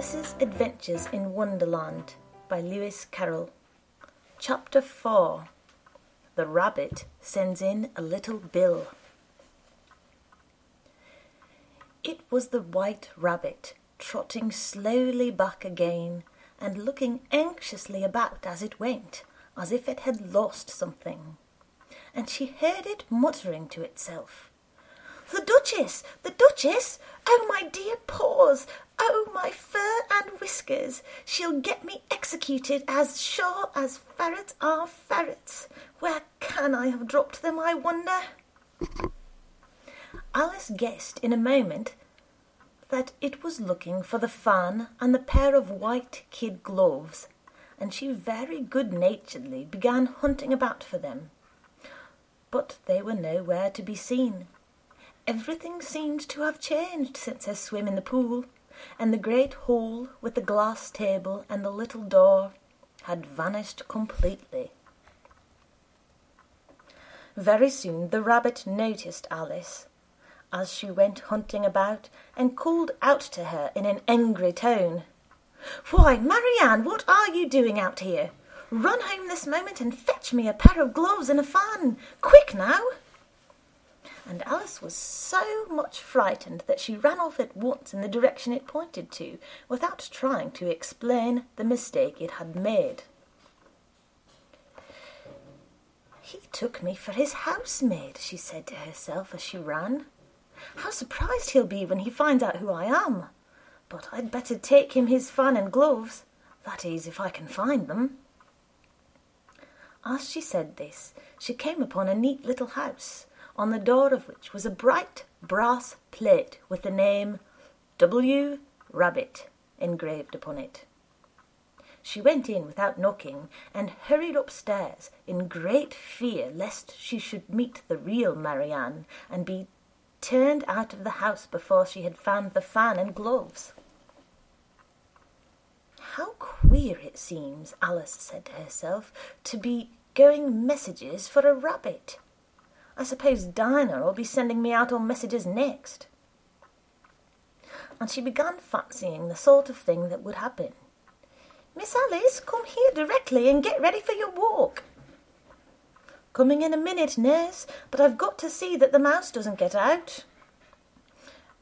Alice's Adventures in Wonderland by Lewis Carroll. Chapter 4 The Rabbit Sends in a Little Bill. It was the White Rabbit trotting slowly back again and looking anxiously about as it went, as if it had lost something. And she heard it muttering to itself. The Duchess! The Duchess! Oh, my dear paws! Oh, my fur and whiskers! She'll get me executed as sure as ferrets are ferrets. Where can I have dropped them, I wonder? Alice guessed in a moment that it was looking for the fan and the pair of white kid gloves, and she very good naturedly began hunting about for them. But they were nowhere to be seen. Everything seemed to have changed since her swim in the pool, and the great hall with the glass table and the little door had vanished completely. Very soon the rabbit noticed Alice as she went hunting about and called out to her in an angry tone. Why, Mary Ann, what are you doing out here? Run home this moment and fetch me a pair of gloves and a fan. Quick now! And Alice was so much frightened that she ran off at once in the direction it pointed to, without trying to explain the mistake it had made. He took me for his housemaid, she said to herself as she ran. How surprised he'll be when he finds out who I am! But I'd better take him his fan and gloves, that is, if I can find them. As she said this, she came upon a neat little house, on the door of which was a bright brass plate with the name W. Rabbit engraved upon it. She went in without knocking and hurried upstairs in great fear lest she should meet the real Mary Ann and be turned out of the house before she had found the fan and gloves. How queer it seems, Alice said to herself, to be going messages for a rabbit. I suppose Dinah will be sending me out on messages next. And she began fancying the sort of thing that would happen. Miss Alice, come here directly and get ready for your walk. Coming in a minute, nurse, but I've got to see that the mouse doesn't get out.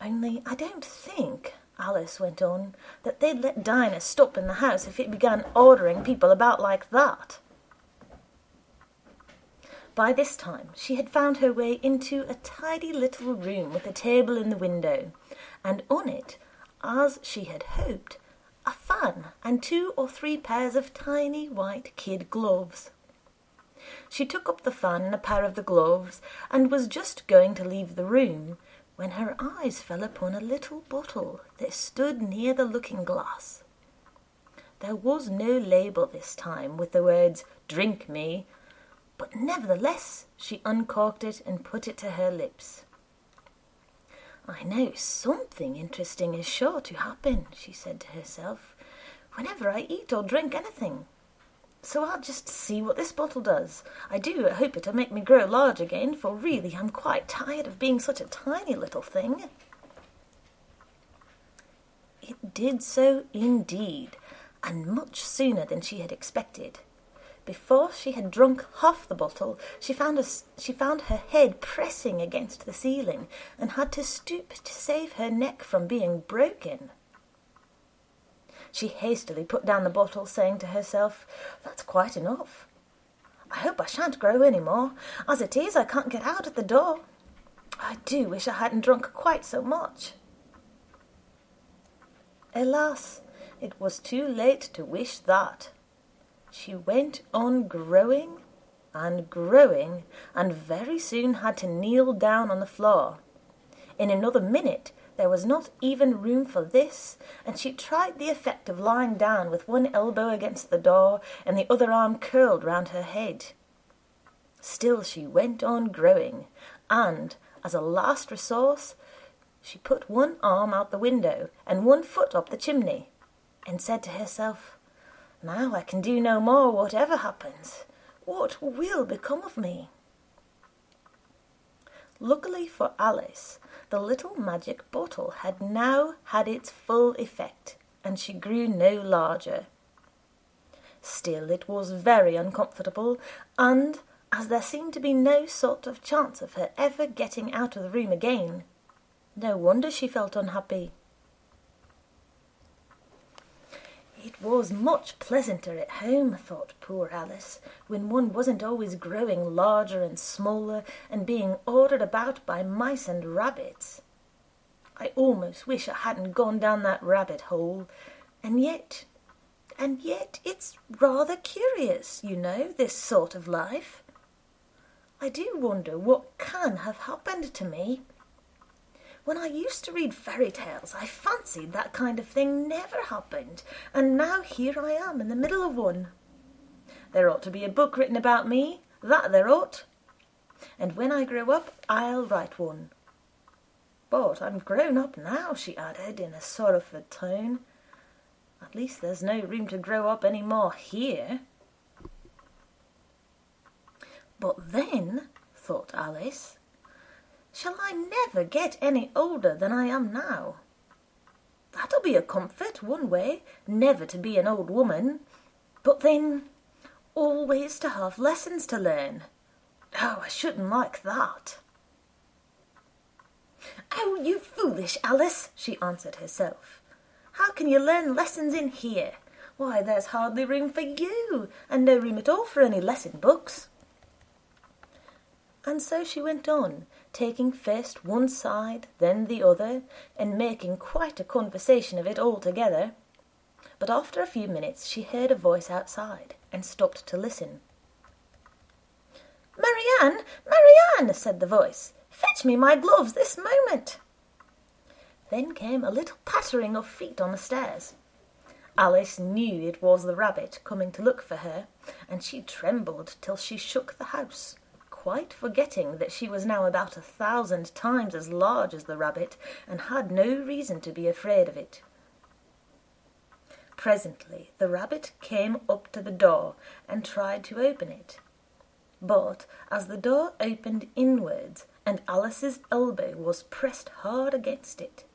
Only I don't think, Alice went on, that they'd let Dinah stop in the house if it began ordering people about like that. By this time she had found her way into a tidy little room with a table in the window, and on it, as she had hoped, a fan and two or three pairs of tiny white kid gloves. She took up the fan and a pair of the gloves, and was just going to leave the room when her eyes fell upon a little bottle that stood near the looking glass. There was no label this time with the words Drink me but nevertheless she uncorked it and put it to her lips. I know something interesting is sure to happen, she said to herself, whenever I eat or drink anything. So I'll just see what this bottle does. I do hope it'll make me grow large again, for really I'm quite tired of being such a tiny little thing. It did so indeed, and much sooner than she had expected. Before she had drunk half the bottle, she found, a, she found her head pressing against the ceiling and had to stoop to save her neck from being broken. She hastily put down the bottle, saying to herself, That's quite enough. I hope I shan't grow any more. As it is, I can't get out at the door. I do wish I hadn't drunk quite so much. Alas, it was too late to wish that. She went on growing and growing, and very soon had to kneel down on the floor. In another minute there was not even room for this, and she tried the effect of lying down with one elbow against the door and the other arm curled round her head. Still she went on growing, and, as a last resource, she put one arm out the window and one foot up the chimney, and said to herself, now I can do no more, whatever happens. What will become of me? Luckily for Alice, the little magic bottle had now had its full effect, and she grew no larger. Still, it was very uncomfortable, and as there seemed to be no sort of chance of her ever getting out of the room again, no wonder she felt unhappy. Was much pleasanter at home, thought poor Alice, when one wasn't always growing larger and smaller and being ordered about by mice and rabbits. I almost wish I hadn't gone down that rabbit hole, and yet, and yet it's rather curious, you know, this sort of life. I do wonder what can have happened to me. When I used to read fairy tales, I fancied that kind of thing never happened, and now here I am in the middle of one. There ought to be a book written about me, that there ought. And when I grow up, I'll write one. But I'm grown up now, she added in a sorrowful tone. At least there's no room to grow up any more here. But then, thought Alice, Shall I never get any older than I am now? That'll be a comfort, one way, never to be an old woman. But then, always to have lessons to learn. Oh, I shouldn't like that. Oh, you foolish Alice, she answered herself. How can you learn lessons in here? Why, there's hardly room for you, and no room at all for any lesson books. And so she went on, taking first one side, then the other, and making quite a conversation of it altogether. But after a few minutes she heard a voice outside, and stopped to listen. Mary Ann, Marianne, said the voice, fetch me my gloves this moment. Then came a little pattering of feet on the stairs. Alice knew it was the rabbit coming to look for her, and she trembled till she shook the house quite forgetting that she was now about a thousand times as large as the rabbit and had no reason to be afraid of it. Presently the rabbit came up to the door and tried to open it. But as the door opened inwards and Alice's elbow was pressed hard against it,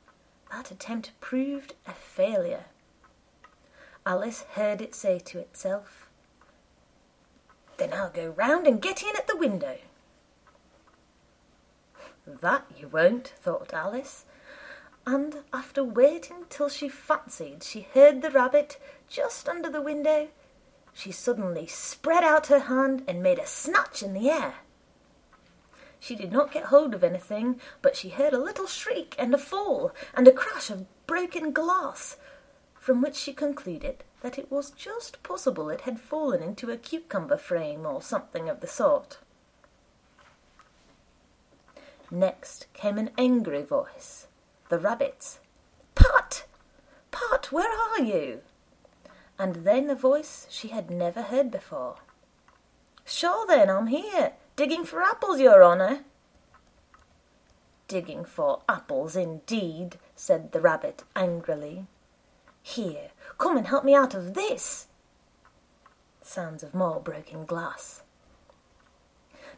that attempt proved a failure. Alice heard it say to itself, then I'll go round and get in at the window. That you won't, thought Alice, and after waiting till she fancied she heard the rabbit just under the window, she suddenly spread out her hand and made a snatch in the air. She did not get hold of anything, but she heard a little shriek and a fall and a crash of broken glass, from which she concluded that it was just possible it had fallen into a cucumber frame or something of the sort. Next came an angry voice, the rabbit's. Pat! Pat, where are you? And then a voice she had never heard before. Sure then, I'm here, digging for apples, your honour. Digging for apples, indeed, said the rabbit angrily. Here, come and help me out of this. Sounds of more broken glass.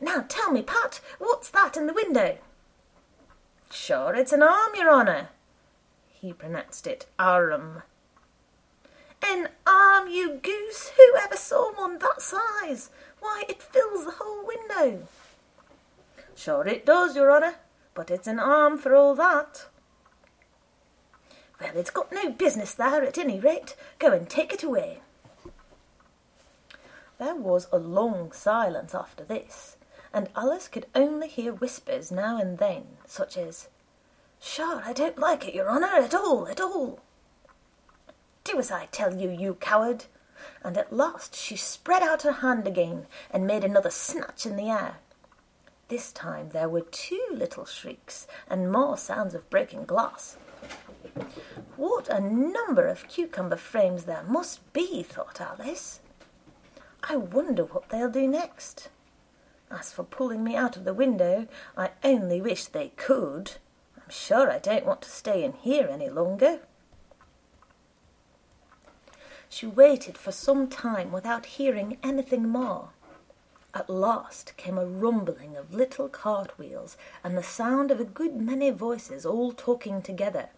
Now tell me, Pat, what's that in the window? Sure, it's an arm, your honour. He pronounced it arm. An arm, you goose! Who ever saw one that size? Why, it fills the whole window. Sure it does, your honour, but it's an arm for all that. Well, it's got no business there at any rate. Go and take it away. There was a long silence after this, and Alice could only hear whispers now and then, such as, Sure, I don't like it, your honour, at all, at all. Do as I tell you, you coward. And at last she spread out her hand again and made another snatch in the air. This time there were two little shrieks and more sounds of breaking glass. What a number of cucumber frames there must be, thought Alice. I wonder what they'll do next. As for pulling me out of the window, I only wish they could. I'm sure I don't want to stay in here any longer. She waited for some time without hearing anything more. At last came a rumbling of little cartwheels and the sound of a good many voices all talking together.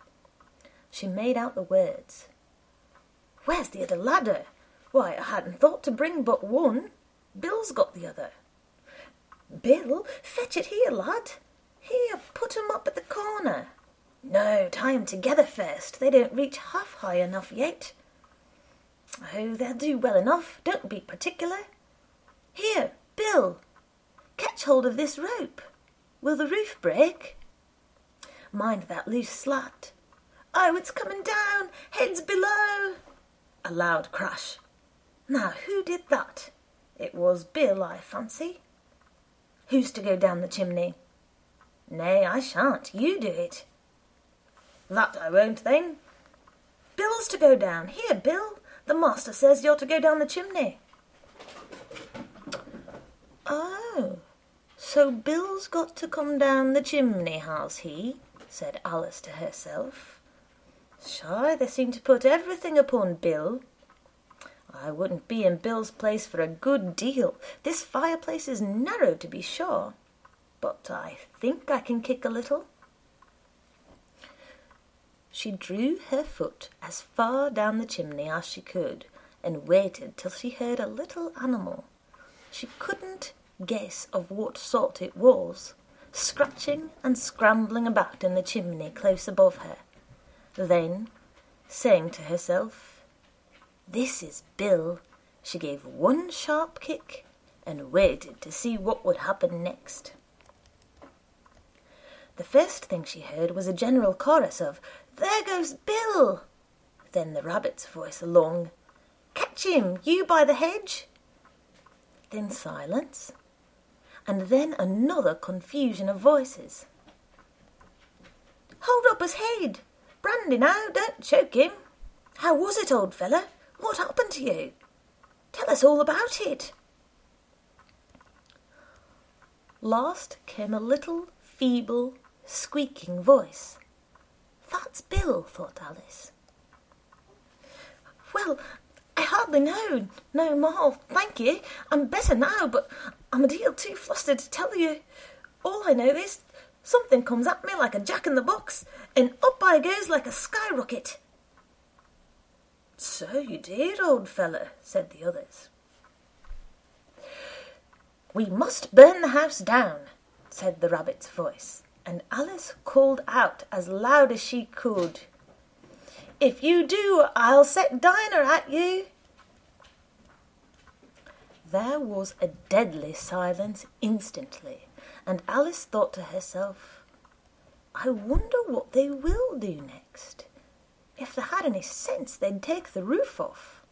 She made out the words Where's the other ladder? Why, I hadn't thought to bring but one. Bill's got the other. Bill, fetch it here, lad. Here, put 'em up at the corner. No, tie 'em together first. They don't reach half high enough yet. Oh, they'll do well enough. Don't be particular. Here, Bill, catch hold of this rope. Will the roof break? Mind that loose slat. Oh, it's coming down. Heads below. A loud crash. Now, who did that? It was Bill, I fancy. Who's to go down the chimney? Nay, I shan't. You do it. That I won't, then. Bill's to go down. Here, Bill. The master says you're to go down the chimney. Oh, so Bill's got to come down the chimney, has he? said Alice to herself. Shy, they seem to put everything upon Bill. I wouldn't be in Bill's place for a good deal. This fireplace is narrow, to be sure, but I think I can kick a little. She drew her foot as far down the chimney as she could and waited till she heard a little animal. She couldn't guess of what sort it was, scratching and scrambling about in the chimney close above her. Then, saying to herself, This is Bill, she gave one sharp kick and waited to see what would happen next. The first thing she heard was a general chorus of there goes Bill! Then the rabbit's voice along. Catch him, you by the hedge! Then silence, and then another confusion of voices. Hold up his head! Brandy now, don't choke him! How was it, old feller? What happened to you? Tell us all about it. Last came a little, feeble, squeaking voice. That's Bill, thought Alice. Well, I hardly know no more, thank you. I'm better now, but I'm a deal too flustered to tell you. All I know is something comes at me like a jack in the box, and up I goes like a skyrocket. So you did, old feller, said the others. We must burn the house down, said the rabbit's voice and Alice called out as loud as she could, If you do, I'll set Dinah at you. There was a deadly silence instantly, and Alice thought to herself, I wonder what they will do next. If they had any sense, they'd take the roof off.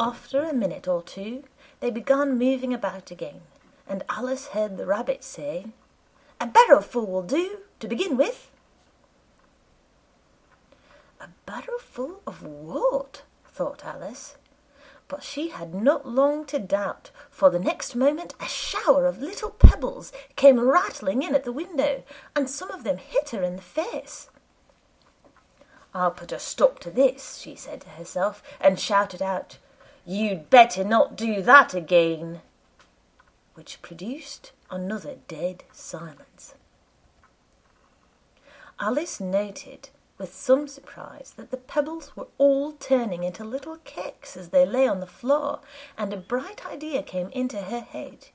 After a minute or two, they began moving about again, and Alice heard the rabbit say, a barrowful will do, to begin with. A barrowful of what? thought Alice. But she had not long to doubt, for the next moment a shower of little pebbles came rattling in at the window, and some of them hit her in the face. I'll put a stop to this, she said to herself, and shouted out, You'd better not do that again, which produced another dead silence. Alice noted with some surprise that the pebbles were all turning into little cakes as they lay on the floor, and a bright idea came into her head.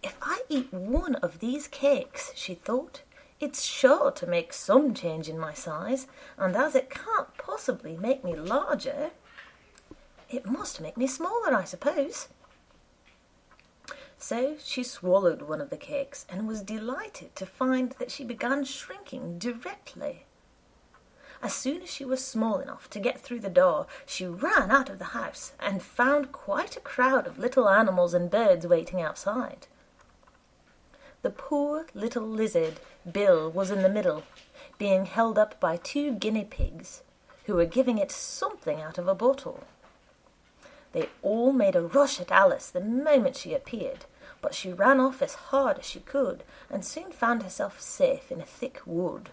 If I eat one of these cakes, she thought, it's sure to make some change in my size, and as it can't possibly make me larger, it must make me smaller, I suppose. So she swallowed one of the cakes and was delighted to find that she began shrinking directly. As soon as she was small enough to get through the door, she ran out of the house and found quite a crowd of little animals and birds waiting outside. The poor little lizard, Bill, was in the middle, being held up by two guinea pigs, who were giving it something out of a bottle. They all made a rush at Alice the moment she appeared, but she ran off as hard as she could and soon found herself safe in a thick wood.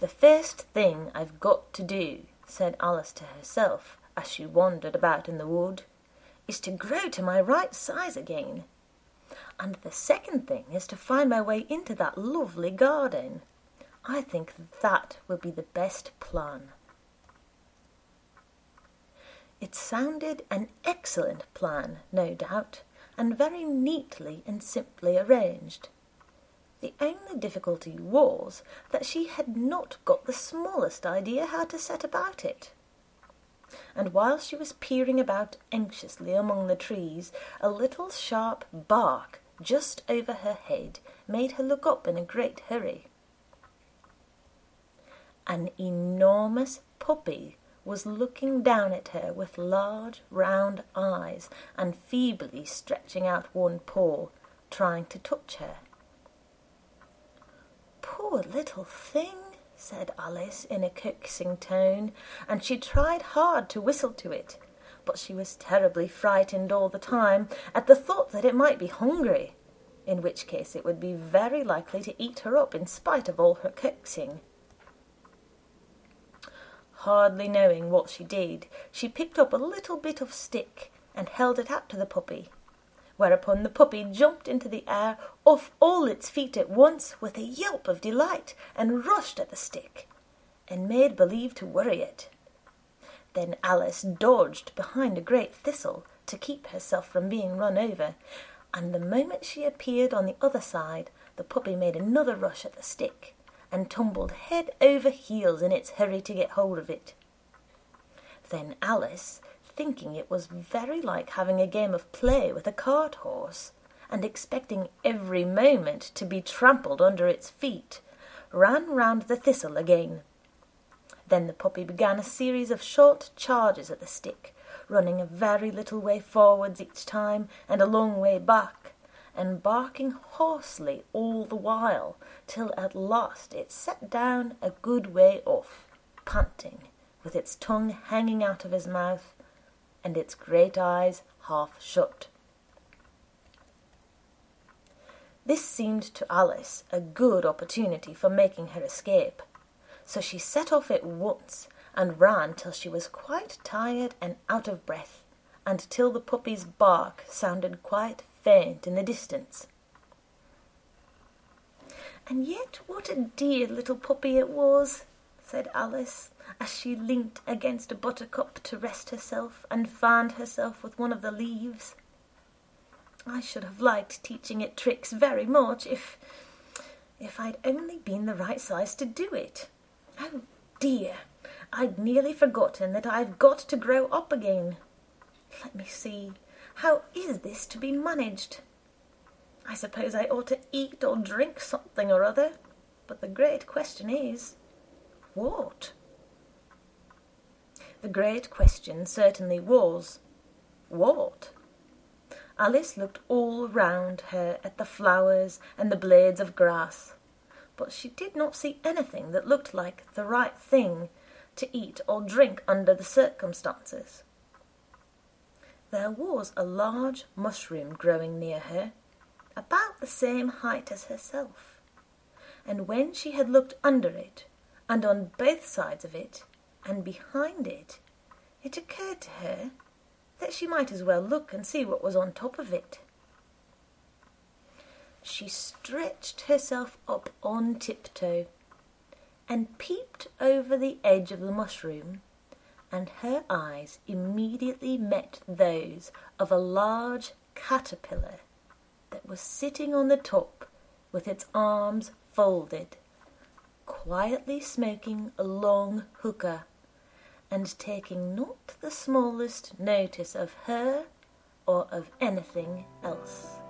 The first thing I've got to do, said Alice to herself as she wandered about in the wood, is to grow to my right size again. And the second thing is to find my way into that lovely garden. I think that will be the best plan. It sounded an excellent plan, no doubt, and very neatly and simply arranged. The only difficulty was that she had not got the smallest idea how to set about it. And while she was peering about anxiously among the trees, a little sharp bark just over her head made her look up in a great hurry. An enormous puppy was looking down at her with large round eyes and feebly stretching out one paw, trying to touch her. Poor little thing, said Alice in a coaxing tone, and she tried hard to whistle to it, but she was terribly frightened all the time at the thought that it might be hungry, in which case it would be very likely to eat her up in spite of all her coaxing. Hardly knowing what she did, she picked up a little bit of stick and held it out to the puppy, whereupon the puppy jumped into the air off all its feet at once with a yelp of delight and rushed at the stick and made believe to worry it. Then Alice dodged behind a great thistle to keep herself from being run over, and the moment she appeared on the other side, the puppy made another rush at the stick and tumbled head over heels in its hurry to get hold of it. Then Alice, thinking it was very like having a game of play with a cart horse, and expecting every moment to be trampled under its feet, ran round the thistle again. Then the puppy began a series of short charges at the stick, running a very little way forwards each time and a long way back, and barking hoarsely all the while, till at last it sat down a good way off, panting, with its tongue hanging out of his mouth, and its great eyes half shut. This seemed to Alice a good opportunity for making her escape, so she set off at once and ran till she was quite tired and out of breath, and till the puppy's bark sounded quite faint in the distance. And yet what a dear little puppy it was, said Alice, as she leant against a buttercup to rest herself and fanned herself with one of the leaves. I should have liked teaching it tricks very much if if I'd only been the right size to do it. Oh dear, I'd nearly forgotten that I've got to grow up again. Let me see. How is this to be managed? I suppose I ought to eat or drink something or other, but the great question is, what? The great question certainly was, what? Alice looked all round her at the flowers and the blades of grass, but she did not see anything that looked like the right thing to eat or drink under the circumstances there was a large mushroom growing near her, about the same height as herself, and when she had looked under it, and on both sides of it, and behind it, it occurred to her that she might as well look and see what was on top of it. She stretched herself up on tiptoe and peeped over the edge of the mushroom and her eyes immediately met those of a large caterpillar that was sitting on the top with its arms folded, quietly smoking a long hookah and taking not the smallest notice of her or of anything else.